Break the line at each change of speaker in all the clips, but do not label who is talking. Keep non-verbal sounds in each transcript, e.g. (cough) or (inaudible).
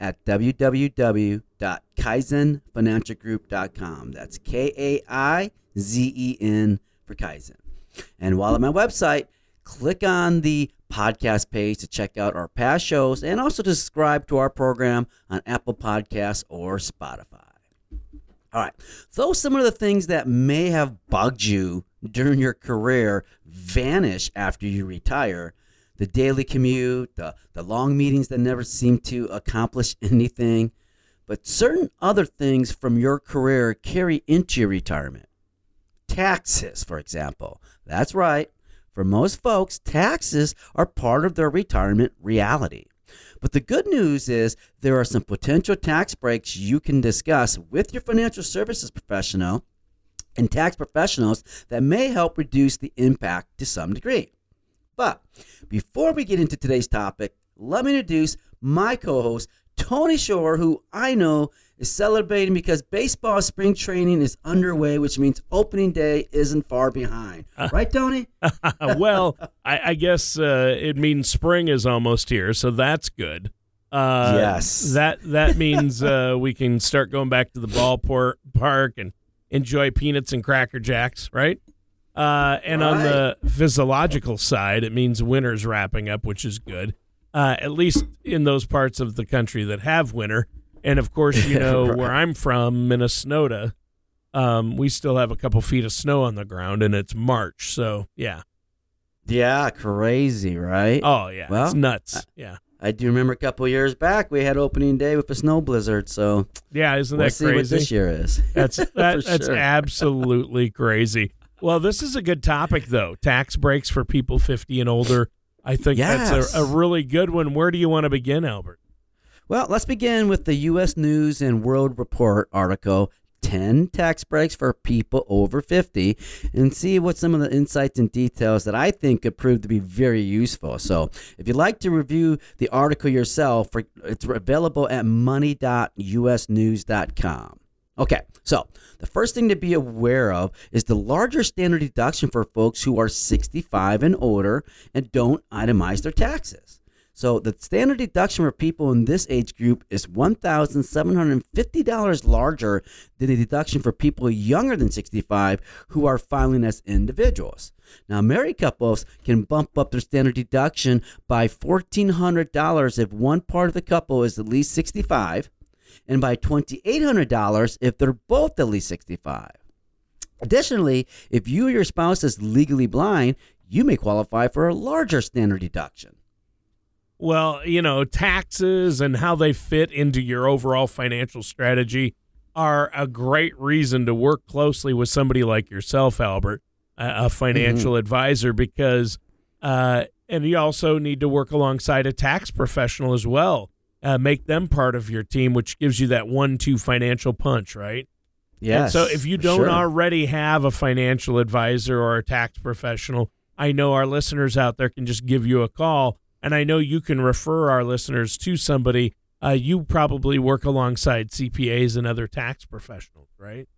at www.kaizenfinancialgroup.com. That's K A I Z E N for Kaizen. And while at my website, click on the podcast page to check out our past shows and also to subscribe to our program on Apple Podcasts or Spotify. All right. Though some of the things that may have bugged you during your career vanish after you retire, the daily commute, the, the long meetings that never seem to accomplish (laughs) anything, but certain other things from your career carry into your retirement. Taxes, for example. That's right. For most folks, taxes are part of their retirement reality. But the good news is there are some potential tax breaks you can discuss with your financial services professional and tax professionals that may help reduce the impact to some degree. But before we get into today's topic, let me introduce my co host, Tony Shore, who I know is celebrating because baseball spring training is underway, which means opening day isn't far behind. Right, Tony? (laughs)
well, I, I guess uh, it means spring is almost here, so that's good. Uh,
yes.
That that means uh, we can start going back to the ballpark park and enjoy peanuts and cracker jacks, right? Uh, and on the physiological side, it means winter's wrapping up, which is good. Uh, at least in those parts of the country that have winter. And of course, you (laughs) know
Right.
where I'm from, Minnesota. Um, we still have a couple feet of snow on the ground, and it's March. So yeah.
Yeah, crazy, right?
Oh yeah,
Well,
it's nuts. yeah,
I do remember a couple years back we had opening day with a snow blizzard, so
yeah. Isn't
we'll
that crazy?
this year is.
That's (laughs) that, that's
sure.
absolutely crazy. Well, this is a good topic though. Tax breaks for people 50 and older. I think that's a, a really good one. Where do you want to begin, Albert?
Well, let's begin with the U.S. News and World Report article 10 tax breaks for people over 50 and see what some of the insights and details that I think could prove to be very useful. So, if you'd like to review the article yourself, it's available at money.usnews.com. Okay, so the first thing to be aware of is the larger standard deduction for folks who are 65 and older and don't itemize their taxes. So the standard deduction for people in this age group is $1,750 larger than the deduction for people younger than 65 who are filing as individuals. Now, married couples can bump up their standard deduction by $1,400 if one part of the couple is at least 65 and by $2,800 if they're both at least 65. Additionally, if you or your spouse is legally blind, you may qualify for a larger standard deduction.
Well, you know, taxes and how they fit into your overall financial strategy are a great reason to work closely with somebody like yourself, Albert, a, a financial advisor, because, uh, and you also need to work alongside a tax professional as well. Uh, make them part of your team, which gives you that one-two financial punch, right?
Yes.
And so if you don't
sure.
already have a financial advisor or a tax professional, I know our listeners out there can just give you a call. And I know you can refer our listeners to somebody. Uh, you probably work alongside CPAs and other tax professionals, right?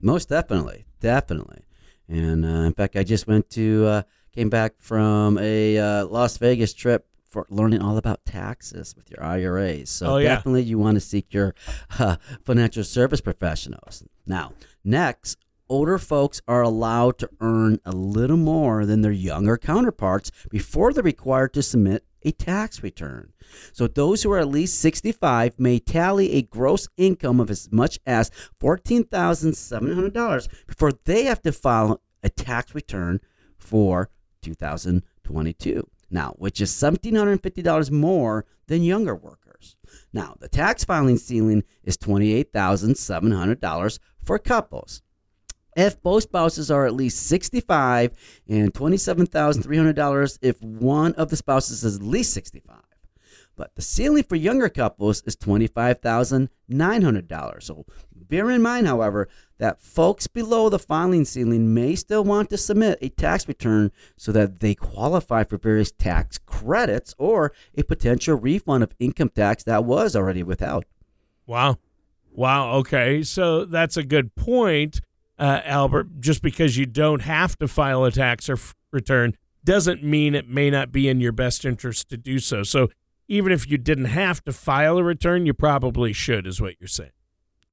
Most definitely, definitely. And uh, in fact, I just went to uh, came back from a uh, Las Vegas trip for learning all about taxes with your IRAs. So
Oh, yeah.
definitely, you want to seek your (laughs) uh, financial service professionals. Now, next. Older folks are allowed to earn a little more than their younger counterparts before they're required to submit a tax return. So those who are at least 65 may tally a gross income of as much as $14,700 before they have to file a tax return for 2022. Now, which is $1,750 more than younger workers. Now, the tax filing ceiling is $28,700 for couples. If both spouses are at least 65 and $27,300 if one of the spouses is at least 65. But the ceiling for younger couples is $25,900. So bear in mind, however, that folks below the filing ceiling may still want to submit a tax return so that they qualify for various tax credits or a potential refund of income tax that was already withheld.
Wow. Wow. Okay. So that's a good point, uh, Albert. Just because you don't have to file a tax or f- return doesn't mean it may not be in your best interest to do so. So even if you didn't have to file a return, you probably should, is what you're saying.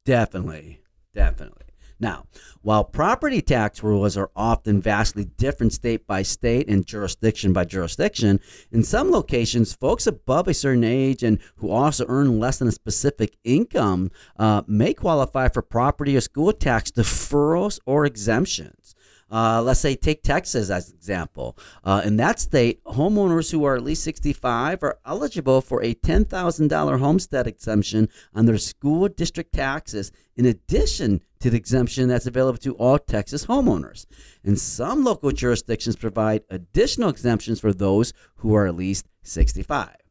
Definitely. Definitely. Now, while property tax rules are often vastly different state by state and jurisdiction by jurisdiction, in some locations, folks above a certain age and who also earn less than a specific income uh, may qualify for property or school tax deferrals or exemptions. Uh, let's say take Texas as an example. Uh, in that state, homeowners who are at least 65 are eligible for a $10,000 homestead exemption on their school district taxes, in addition to the exemption that's available to all Texas homeowners. And some local jurisdictions provide additional exemptions for those who are at least 65.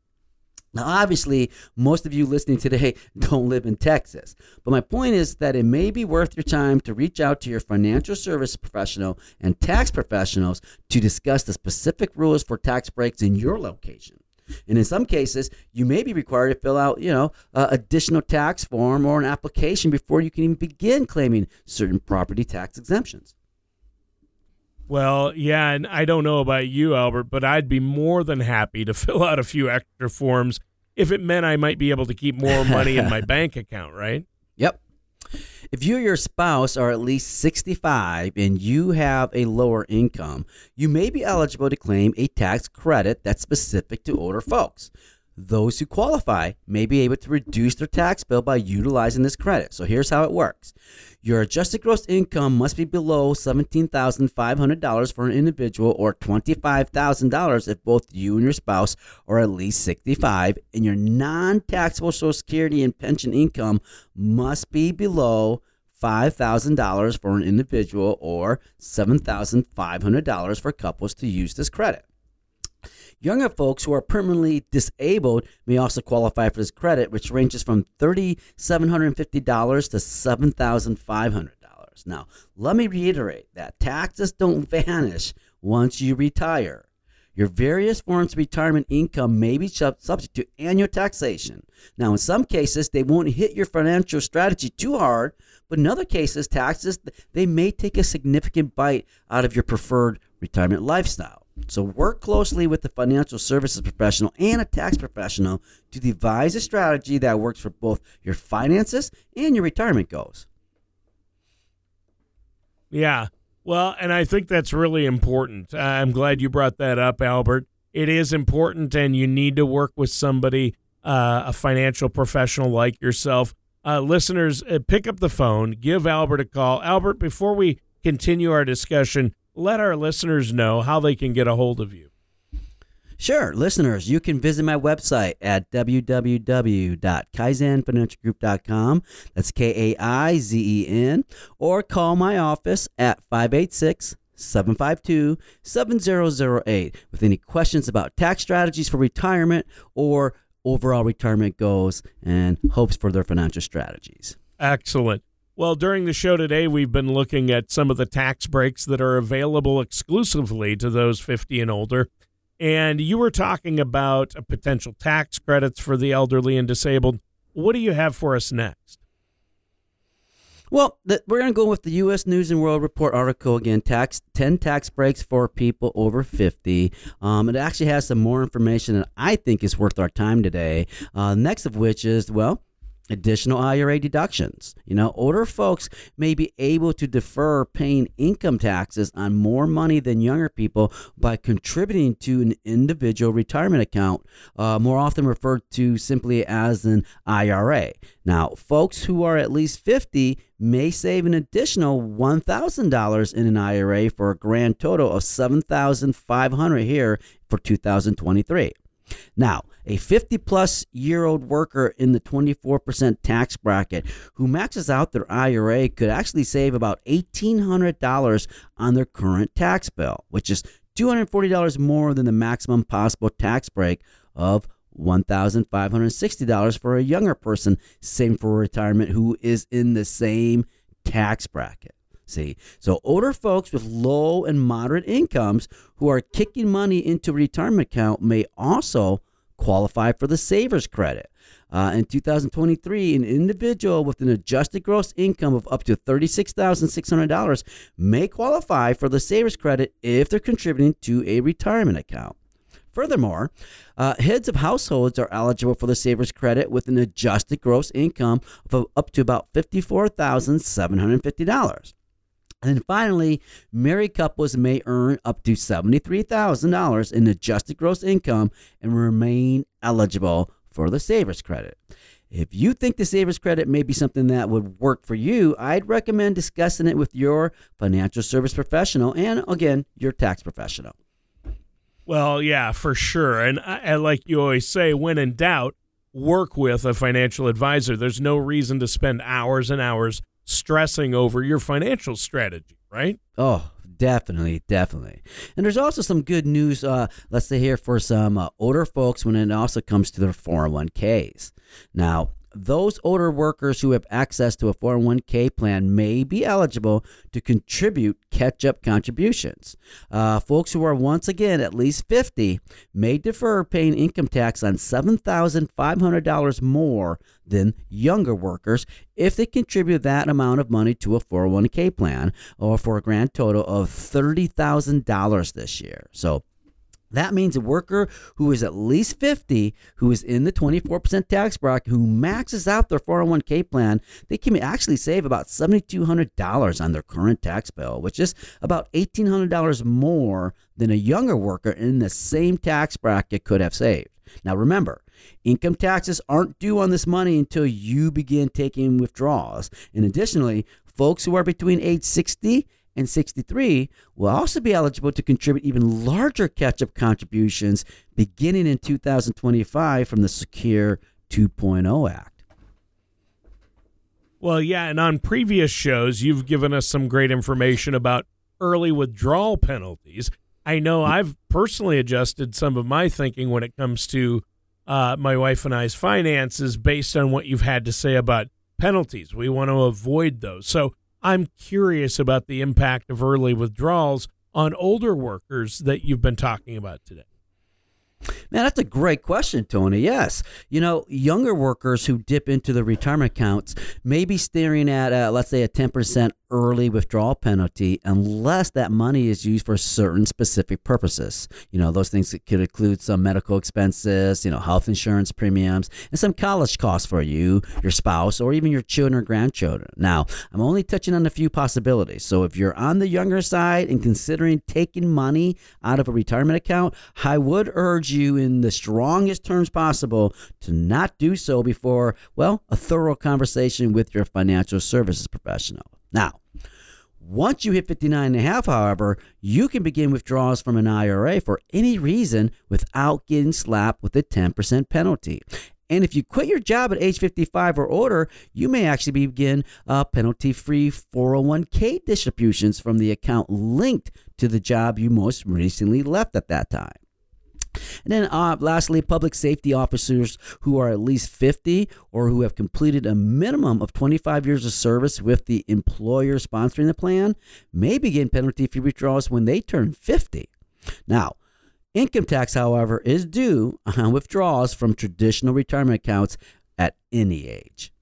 Now, obviously, most of you listening today (laughs) don't live in Texas, but my point is that it may be worth your time to reach out to your financial service professional and tax professionals to discuss the specific rules for tax breaks in your location. And in some cases, you may be required to fill out, you know, uh, additional tax form or an application before you can even begin claiming certain property tax exemptions.
Well, yeah, and I don't know about you, Albert, but I'd be more than happy to (laughs) fill out a few extra forms if it meant I might be able to keep more money in my (laughs) bank account, right?
Yep. If you or your spouse are at least 65 and you have a lower income, you may be eligible to claim a tax credit that's specific to older folks. Those who qualify may be able to reduce their tax bill by utilizing this credit. So here's how it works. Your adjusted gross income must be below $17,500 for an individual or $25,000 if both you and your spouse are at least 65 and your non-taxable social security and pension income must be below $5,000 for an individual or $7,500 for couples to use this credit. Younger folks who are permanently disabled may also qualify for this credit, which ranges from $3,750 to $7,500. Now, let me reiterate that taxes don't vanish once you retire. Your various forms of retirement income may be subject to annual taxation. Now, in some cases, they won't hit your financial strategy too hard, but in other cases, taxes they may take a significant bite out of your preferred retirement lifestyle. So work closely with the financial services professional and a tax professional to devise a strategy that works for both your finances and your retirement goals.
Yeah. Well, and I think that's really important. I'm glad you brought that up, Albert. It is important, and you need to work with somebody, uh, a financial professional like yourself. Uh, listeners, uh, pick up the phone, give Albert a call. Albert, before we continue our discussion, let our listeners know how they can get a hold of you.
Sure, listeners, you can visit my website at www.kaizenfinancialgroup.com. That's K A I Z E N. Or call my office at 586 752 7008 with any questions about tax strategies for retirement or overall retirement goals and hopes for their financial strategies.
Excellent. Well, during the show today, we've been looking at some of the tax breaks that are available exclusively to those 50 and older. And you were talking about potential tax credits for the elderly and disabled. What do you have for us next?
Well, the, we're going to go with the U.S. News and World Report article again. Tax ten tax breaks for people over fifty. Um, it actually has some more information that I think is worth our time today. Uh, next of which is well, additional IRA deductions. You know, older folks may be able to defer paying income taxes on more money than younger people by contributing to an individual retirement account, uh, more often referred to simply as an IRA. Now, folks who are at least 50 may save an additional $1,000 in an IRA for a grand total of 7,500 here for 2023. Now, a 50 plus year old worker in the 24% tax bracket who maxes out their IRA could actually save about $1,800 on their current tax bill, which is $240 more than the maximum possible tax break of $1,560 for a younger person saving for retirement who is in the same tax bracket. See, so older folks with low and moderate incomes who are kicking money into retirement account may also qualify for the savers credit. Uh, in 2023, an individual with an adjusted gross income of up to $36,600 may qualify for the savers credit if they're contributing to a retirement account. Furthermore, uh, heads of households are eligible for the Savers Credit with an adjusted gross income of up to about $54,750. And finally, married couples may earn up to $73,000 in adjusted gross income and remain eligible for the Savers Credit. If you think the Savers Credit may be something that would work for you, I'd recommend discussing it with your financial service professional and, again, your tax professional.
Well, yeah, for sure. And I, like you always say, when in doubt, work with a financial advisor. There's no reason to spend hours and hours stressing over your financial strategy, right?
Oh, definitely, definitely. And there's also some good news, uh, let's say here, for some uh, older folks when it also comes to their 401ks. Now, those older workers who have access to a 401k plan may be eligible to contribute catch up contributions. Uh, folks who are once again at least 50 may defer paying income tax on $7,500 more than younger workers if they contribute that amount of money to a 401k plan or for a grand total of $30,000 this year. So, that means a worker who is at least 50, who is in the 24% tax bracket, who maxes out their 401k plan, they can actually save about $7,200 on their current tax bill, which is about $1,800 more than a younger worker in the same tax bracket could have saved. Now remember, income taxes aren't due on this money until you begin taking withdrawals. And additionally, folks who are between age 60 and 63 will also be eligible to contribute even larger catch up contributions beginning in 2025 from the Secure 2.0 Act.
Well, yeah, and on previous shows, you've given us some great information about early withdrawal penalties. I know I've personally adjusted some of my thinking when it comes to uh, my wife and I's finances based on what you've had to say about penalties. We want to avoid those. So, I'm curious about the impact of early withdrawals on older workers that you've been talking about today.
Man, that's a great question, Tony. Yes. You know, younger workers who dip into the retirement accounts may be staring at, uh, let's say, a 10% early withdrawal penalty unless that money is used for certain specific purposes. You know, those things could include some medical expenses, you know, health insurance premiums, and some college costs for you, your spouse, or even your children or grandchildren. Now, I'm only touching on a few possibilities. So if you're on the younger side and considering taking money out of a retirement account, I would urge you in the strongest terms possible to not do so before, well, a thorough conversation with your financial services professional. Now, once you hit 59 and a half, however, you can begin withdrawals from an IRA for any reason without getting slapped with a 10% penalty. And if you quit your job at age 55 or older, you may actually begin uh, penalty free 401k distributions from the account linked to the job you most recently left at that time. And then, uh, lastly, public safety officers who are at least 50 or who have completed a minimum of 25 years of service with the employer sponsoring the plan may begin penalty free withdrawals when they turn 50. Now, income tax, however, is due on withdrawals from traditional retirement accounts at any age.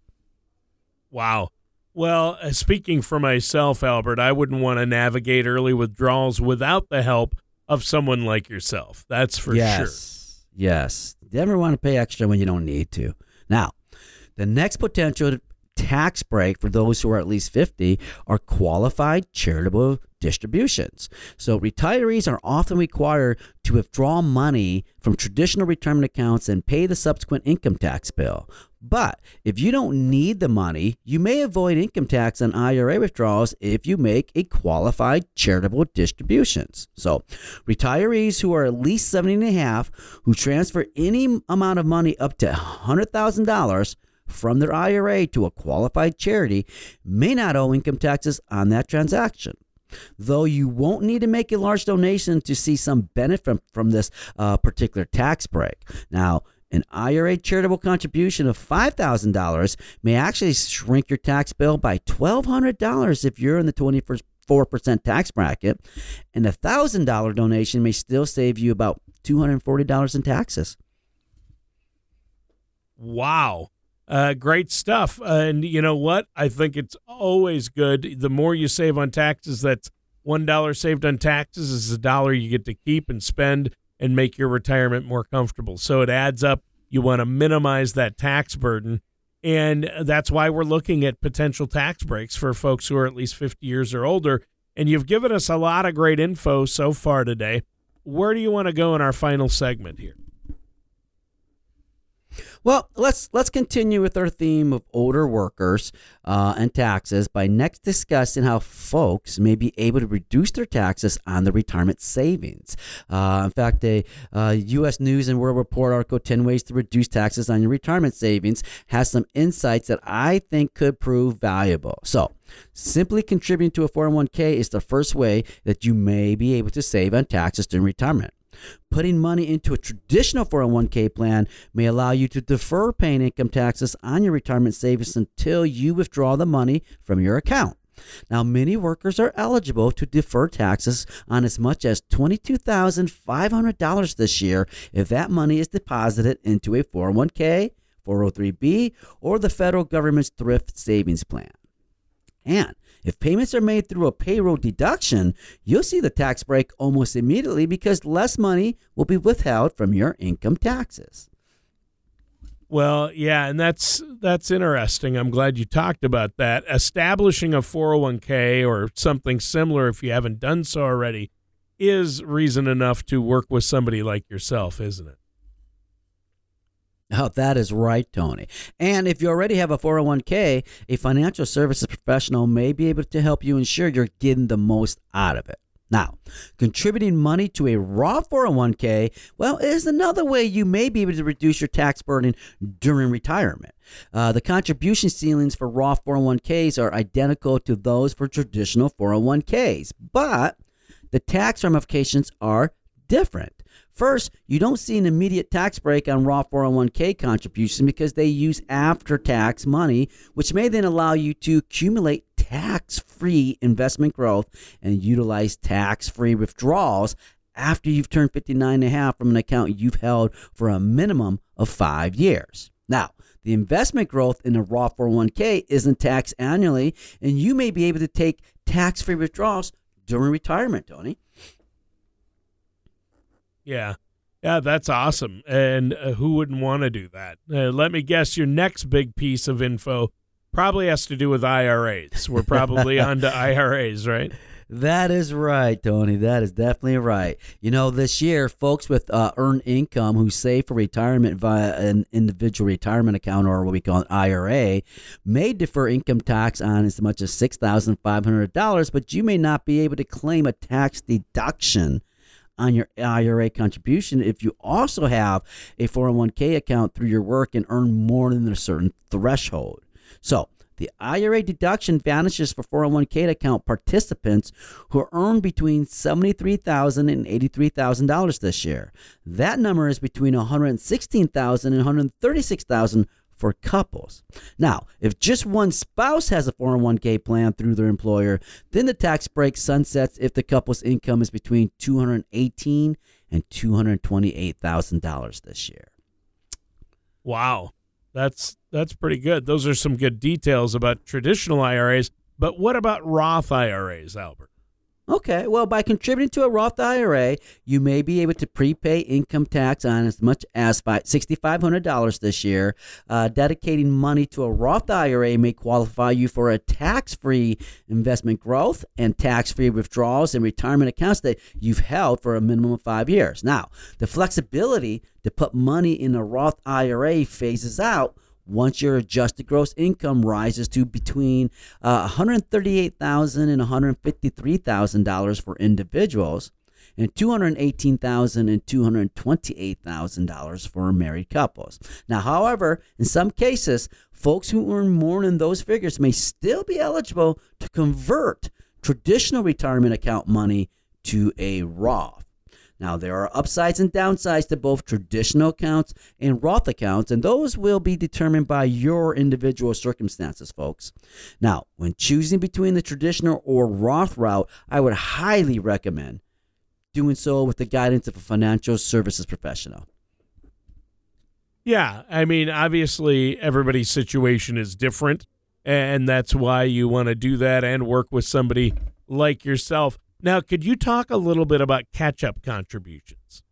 Wow. Well, uh, speaking for myself, Albert, I wouldn't want to navigate early withdrawals without the help of someone like yourself. That's for
yes.
sure.
Yes. You never want to pay extra when you don't need to. Now, The next potential tax break for those who are at least 50 are qualified charitable distributions. So retirees are often required to withdraw money from traditional retirement accounts and pay the subsequent income tax bill. But if you don't need the money, you may avoid income tax on IRA withdrawals if you make a qualified charitable distributions. So, retirees who are at least 70 and a half who transfer any amount of money up to $100,000 from their IRA to a qualified charity may not owe income taxes on that transaction. Though you won't need to make a large donation to see some benefit from, this uh, particular tax break. Now, an IRA charitable contribution of $5,000 may actually shrink your tax bill by $1,200 if you're in the 24% tax bracket, and a $1,000 donation may still save you about $240 in taxes.
Wow. Uh, great stuff. Uh, and you know what? I think it's always good. The more you save on taxes, that's $1 saved on taxes is a dollar you get to keep and spend and make your retirement more comfortable. So it adds up. You want to minimize that tax burden. And that's why we're looking at potential tax breaks for folks who are at least 50 years or older. And you've given us a lot of great info so far today. Where do you want to go in our final segment here?
Well, let's let's continue with our theme of older workers uh, and taxes by next discussing how folks may be able to reduce their taxes on their retirement savings. Uh, in fact, a uh, U.S. News and World Report article "10 Ways to Reduce Taxes on Your Retirement Savings" has some insights that I think could prove valuable. So. Simply contributing to a 401k is the first way that you may be able to save on taxes during retirement. Putting money into a traditional 401k plan may allow you to defer paying income taxes on your retirement savings until you withdraw the money from your account. Now, many workers are eligible to defer taxes on as much as $22,500 this year if that money is deposited into a 401k, 403b, or the federal government's thrift savings plan. And if payments are made through a payroll deduction, you'll see the tax break almost immediately because less money will be withheld from your income taxes.
Well, yeah, and that's that's interesting. I'm glad you talked about that. Establishing a 401k or something similar if you haven't done so already is reason enough to work with somebody like yourself, isn't it?
Oh, that is right, Tony. And if you already have a 401k, a financial services professional may be able to help you ensure you're getting the most out of it. Now, contributing money to a Roth 401k, well, is another way you may be able to reduce your tax burden during retirement. Uh, the contribution ceilings for Roth 401ks are identical to those for traditional 401ks, but the tax ramifications are different. First, you don't see an immediate tax break on Roth 401k contributions because they use after tax money, which may then allow you to accumulate tax free investment growth and utilize tax free withdrawals after you've turned 59 and a half from an account you've held for a minimum of five years. Now, the investment growth in a Roth 401k isn't taxed annually, and you may be able to take tax free withdrawals during retirement, Tony.
Yeah. Yeah, that's awesome. And uh, who wouldn't want to do that? Uh, let me guess your next big piece of info probably has to do with IRAs. We're probably (laughs) on to IRAs, right?
That is right, Tony. That is definitely right. You know, this year, folks with uh, earned income who save for retirement via an individual retirement account or what we call an IRA may defer income tax on as much as $6,500, but you may not be able to claim a tax deduction on your IRA contribution if you also have a 401k account through your work and earn more than a certain threshold. So, the IRA deduction vanishes for 401k account participants who earn between $73,000 and $83,000 this year. That number is between $116,000 and $136,000 for couples. Now, if just one spouse has a 401k plan through their employer, then the tax break sunsets if the couple's income is between 218 and $228,000 this year.
Wow. That's that's pretty good. Those are some good details about traditional IRAs, but what about Roth IRAs, Albert?
Okay, well, by contributing to a Roth IRA, you may be able to prepay income tax on as much as $6,500 this year. Uh, dedicating money to a Roth IRA may qualify you for a tax free investment growth and tax free withdrawals in retirement accounts that you've held for a minimum of five years. Now, the flexibility to put money in a Roth IRA phases out once your adjusted gross income rises to between uh, $138,000 and $153,000 for individuals and $218,000 and $228,000 for married couples. Now, however, in some cases, folks who earn more than those figures may still be eligible to convert traditional retirement account money to a Roth. Now, there are upsides and downsides to both traditional accounts and Roth accounts, and those will be determined by your individual circumstances, folks. Now, when choosing between the traditional or Roth route, I would highly recommend doing so with the guidance of a financial services professional.
Yeah, I mean, obviously, everybody's situation is different, and that's why you want to do that and work with somebody like yourself. Now, could you talk a little bit about catch up contributions?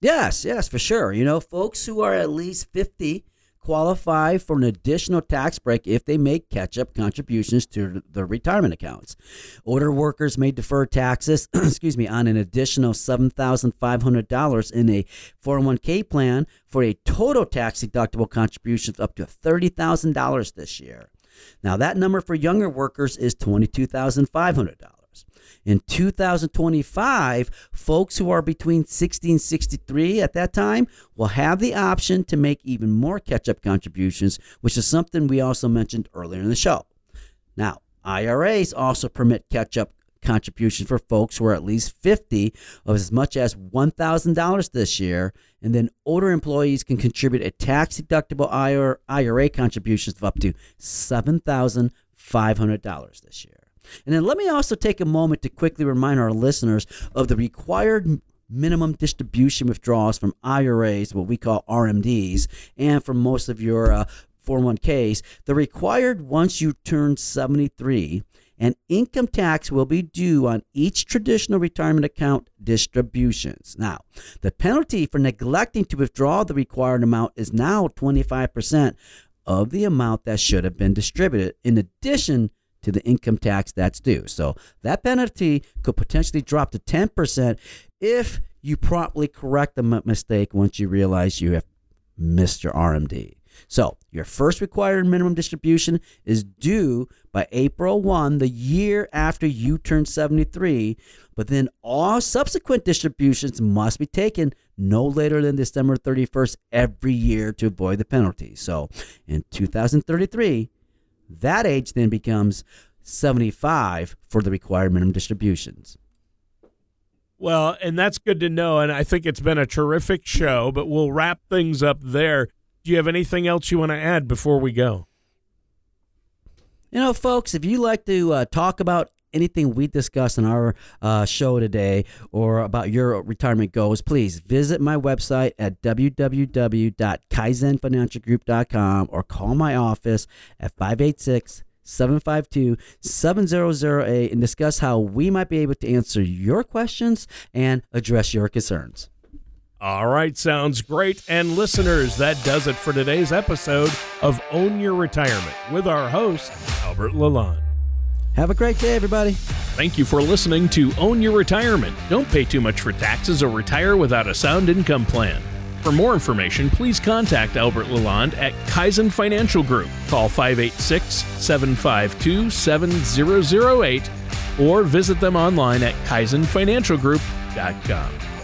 Yes, yes, for sure. You know, folks who are at least 50 qualify for an additional tax break if they make catch up contributions to their retirement accounts. Older workers may defer taxes, (clears throat) excuse me, on an additional $7,500 in a 401k plan for a total tax deductible contribution of up to $30,000 this year. Now, that number for younger workers is $22,500. In 2025, folks who are between 60 and 63 at that time will have the option to make even more catch up contributions, which is something we also mentioned earlier in the show. Now, IRAs also permit catch up contributions for folks who are at least 50 of as much as $1,000 this year. And then older employees can contribute a tax deductible IRA contributions of up to $7,500 this year. And then let me also take a moment to quickly remind our listeners of the required minimum distribution withdrawals from IRAs, what we call RMDs, and from most of your uh, 401ks. The required once you turn 73 and income tax will be due on each traditional retirement account distributions. Now, the penalty for neglecting to withdraw the required amount is now 25% of the amount that should have been distributed, in addition to the income tax that's due. So that penalty could potentially drop to 10% if you promptly correct the mistake once you realize you have missed your RMD. So, your first required minimum distribution is due by April 1, the year after you turn 73, but then all subsequent distributions must be taken no later than December 31st every year to avoid the penalty. So, in 2033, that age then becomes 75 for the required minimum distributions.
Well, and that's good to know. And I think it's been a terrific show, but we'll wrap things up there. Do you have anything else you want to add before we go?
You know, folks, if you like to uh, talk about anything we discussed in our uh, show today or about your retirement goals, please visit my website at www.kaizenfinancialgroup.com or call my office at 586 752 7008 and discuss how we might be able to answer your questions and address your concerns.
All right, sounds great. And listeners, that does it for today's episode of Own Your Retirement with our host, Albert Lalonde.
Have a great day, everybody.
Thank you for listening to Own Your Retirement. Don't pay too much for taxes or retire without a sound income plan. For more information, please contact Albert Lalonde at Kaizen Financial Group. Call 586 752 7008 or visit them online at kaizenfinancialgroup.com.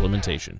implementation.